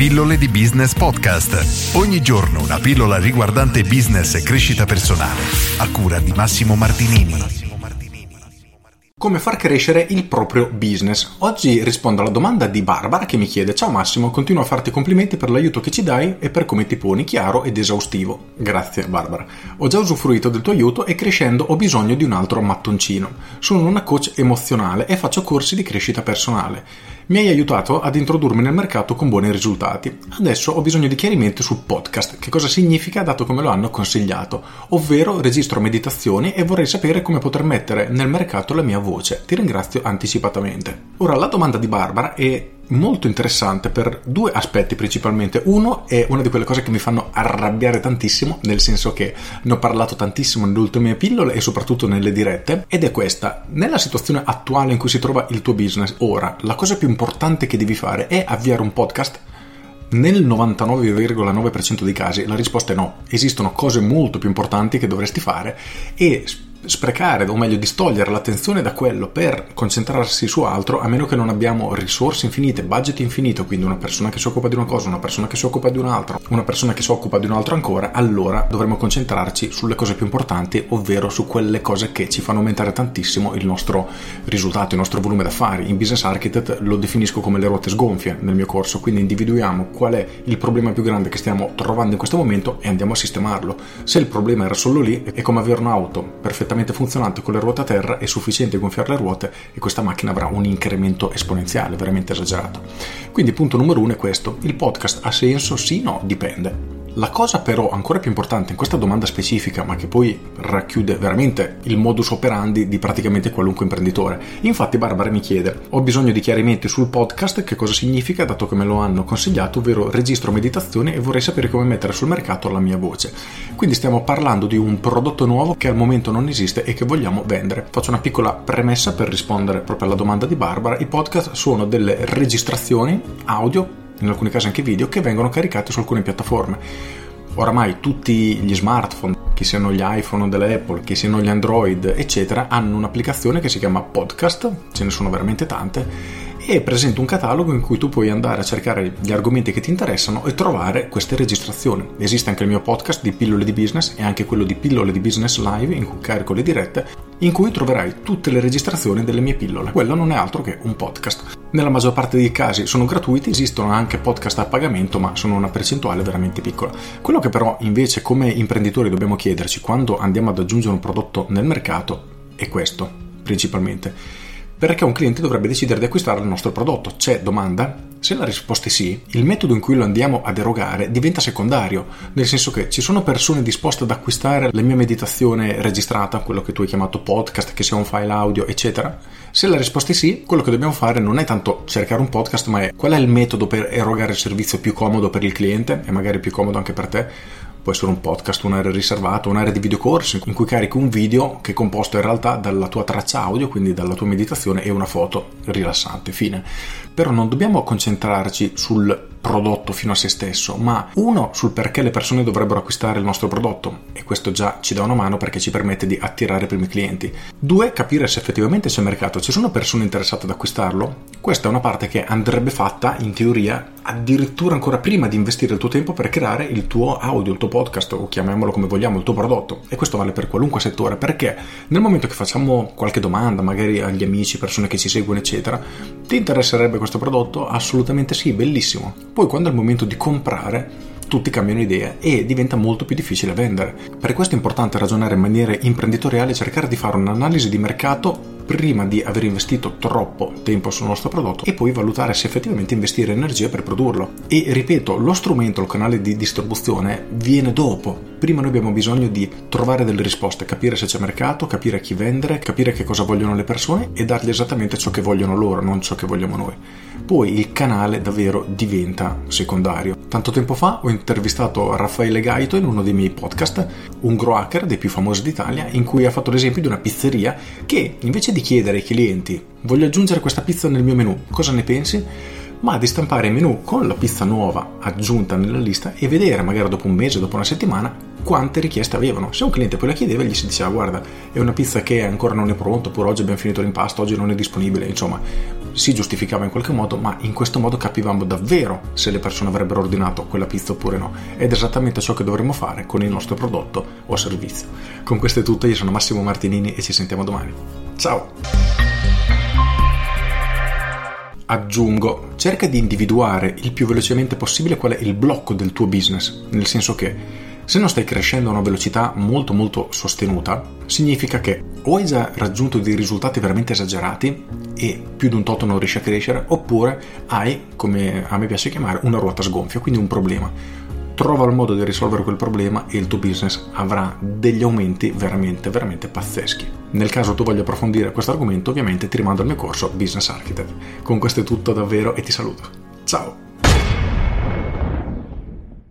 Pillole di Business Podcast. Ogni giorno una pillola riguardante business e crescita personale. A cura di Massimo Martinini. Come far crescere il proprio business? Oggi rispondo alla domanda di Barbara che mi chiede Ciao Massimo, continuo a farti complimenti per l'aiuto che ci dai e per come ti poni chiaro ed esaustivo. Grazie Barbara. Ho già usufruito del tuo aiuto e crescendo ho bisogno di un altro mattoncino. Sono una coach emozionale e faccio corsi di crescita personale. Mi hai aiutato ad introdurmi nel mercato con buoni risultati. Adesso ho bisogno di chiarimenti sul podcast, che cosa significa dato che me lo hanno consigliato, ovvero registro meditazioni e vorrei sapere come poter mettere nel mercato la mia voce. Ti ringrazio anticipatamente. Ora la domanda di Barbara è molto interessante per due aspetti principalmente. Uno è una di quelle cose che mi fanno arrabbiare tantissimo, nel senso che ne ho parlato tantissimo nelle ultime pillole e soprattutto nelle dirette, ed è questa. Nella situazione attuale in cui si trova il tuo business ora, la cosa più importante che devi fare è avviare un podcast? Nel 99,9% dei casi la risposta è no. Esistono cose molto più importanti che dovresti fare e sprecare, o meglio distogliere l'attenzione da quello per concentrarsi su altro, a meno che non abbiamo risorse infinite, budget infinito, quindi una persona che si occupa di una cosa, una persona che si occupa di un'altra, una persona che si occupa di un altro ancora, allora dovremo concentrarci sulle cose più importanti, ovvero su quelle cose che ci fanno aumentare tantissimo il nostro risultato, il nostro volume d'affari. In Business Architect lo definisco come le ruote sgonfie nel mio corso, quindi individuiamo qual è il problema più grande che stiamo trovando in questo momento e andiamo a sistemarlo. Se il problema era solo lì, è come avere un'auto perfettamente perfettamente funzionante con le ruote a terra è sufficiente gonfiare le ruote e questa macchina avrà un incremento esponenziale veramente esagerato. Quindi punto numero uno è questo, il podcast ha senso? Sì, no, dipende. La cosa però ancora più importante in questa domanda specifica, ma che poi racchiude veramente il modus operandi di praticamente qualunque imprenditore. Infatti Barbara mi chiede, ho bisogno di chiarimenti sul podcast, che cosa significa, dato che me lo hanno consigliato, ovvero registro meditazioni e vorrei sapere come mettere sul mercato la mia voce. Quindi stiamo parlando di un prodotto nuovo che al momento non esiste e che vogliamo vendere. Faccio una piccola premessa per rispondere proprio alla domanda di Barbara. I podcast sono delle registrazioni audio in alcuni casi anche video, che vengono caricati su alcune piattaforme. Oramai tutti gli smartphone, che siano gli iPhone delle Apple, che siano gli Android, eccetera, hanno un'applicazione che si chiama Podcast, ce ne sono veramente tante, e presenta un catalogo in cui tu puoi andare a cercare gli argomenti che ti interessano e trovare queste registrazioni. Esiste anche il mio podcast di pillole di business e anche quello di pillole di business live in cui carico le dirette, in cui troverai tutte le registrazioni delle mie pillole. Quello non è altro che un podcast. Nella maggior parte dei casi sono gratuiti, esistono anche podcast a pagamento, ma sono una percentuale veramente piccola. Quello che però invece come imprenditori dobbiamo chiederci quando andiamo ad aggiungere un prodotto nel mercato è questo, principalmente perché un cliente dovrebbe decidere di acquistare il nostro prodotto. C'è domanda? Se la risposta è sì, il metodo in cui lo andiamo ad erogare diventa secondario, nel senso che ci sono persone disposte ad acquistare la mia meditazione registrata, quello che tu hai chiamato podcast, che sia un file audio, eccetera. Se la risposta è sì, quello che dobbiamo fare non è tanto cercare un podcast, ma è qual è il metodo per erogare il servizio più comodo per il cliente e magari più comodo anche per te può essere un podcast, un'area riservata, un'area di videocorsi in cui carichi un video che è composto in realtà dalla tua traccia audio, quindi dalla tua meditazione e una foto rilassante, fine. Però non dobbiamo concentrarci sul prodotto fino a se stesso, ma uno sul perché le persone dovrebbero acquistare il nostro prodotto e questo già ci dà una mano perché ci permette di attirare i primi clienti. Due, capire se effettivamente c'è mercato, ci sono persone interessate ad acquistarlo. Questa è una parte che andrebbe fatta in teoria addirittura ancora prima di investire il tuo tempo per creare il tuo audio, il tuo podcast o chiamiamolo come vogliamo, il tuo prodotto. E questo vale per qualunque settore perché nel momento che facciamo qualche domanda, magari agli amici, persone che ci seguono, eccetera, ti interesserebbe questo prodotto? Assolutamente sì, bellissimo. Poi quando è il momento di comprare, tutti cambiano idea e diventa molto più difficile vendere. Per questo è importante ragionare in maniera imprenditoriale e cercare di fare un'analisi di mercato prima di aver investito troppo tempo sul nostro prodotto e poi valutare se effettivamente investire energia per produrlo. E ripeto, lo strumento, il canale di distribuzione viene dopo. Prima noi abbiamo bisogno di trovare delle risposte, capire se c'è mercato, capire a chi vendere, capire che cosa vogliono le persone e dargli esattamente ciò che vogliono loro, non ciò che vogliamo noi. Poi il canale davvero diventa secondario. Tanto tempo fa ho intervistato Raffaele Gaito in uno dei miei podcast, un grow hacker dei più famosi d'Italia, in cui ha fatto l'esempio di una pizzeria che invece di chiedere ai clienti voglio aggiungere questa pizza nel mio menù, cosa ne pensi? Ma di stampare il menù con la pizza nuova aggiunta nella lista e vedere magari dopo un mese, dopo una settimana, quante richieste avevano. Se un cliente poi la chiedeva, gli si diceva guarda, è una pizza che ancora non è pronta, oppure oggi abbiamo finito l'impasto, oggi non è disponibile, insomma, si giustificava in qualche modo, ma in questo modo capivamo davvero se le persone avrebbero ordinato quella pizza oppure no. Ed è esattamente ciò che dovremmo fare con il nostro prodotto o servizio. Con questo è tutto, io sono Massimo Martinini e ci sentiamo domani. Ciao! Aggiungo, cerca di individuare il più velocemente possibile qual è il blocco del tuo business, nel senso che se non stai crescendo a una velocità molto molto sostenuta, significa che o hai già raggiunto dei risultati veramente esagerati e più di un tot non riesci a crescere, oppure hai, come a me piace chiamare, una ruota sgonfia, quindi un problema trova il modo di risolvere quel problema e il tuo business avrà degli aumenti veramente, veramente pazzeschi. Nel caso tu voglia approfondire questo argomento, ovviamente ti rimando al mio corso Business Architect. Con questo è tutto davvero e ti saluto. Ciao!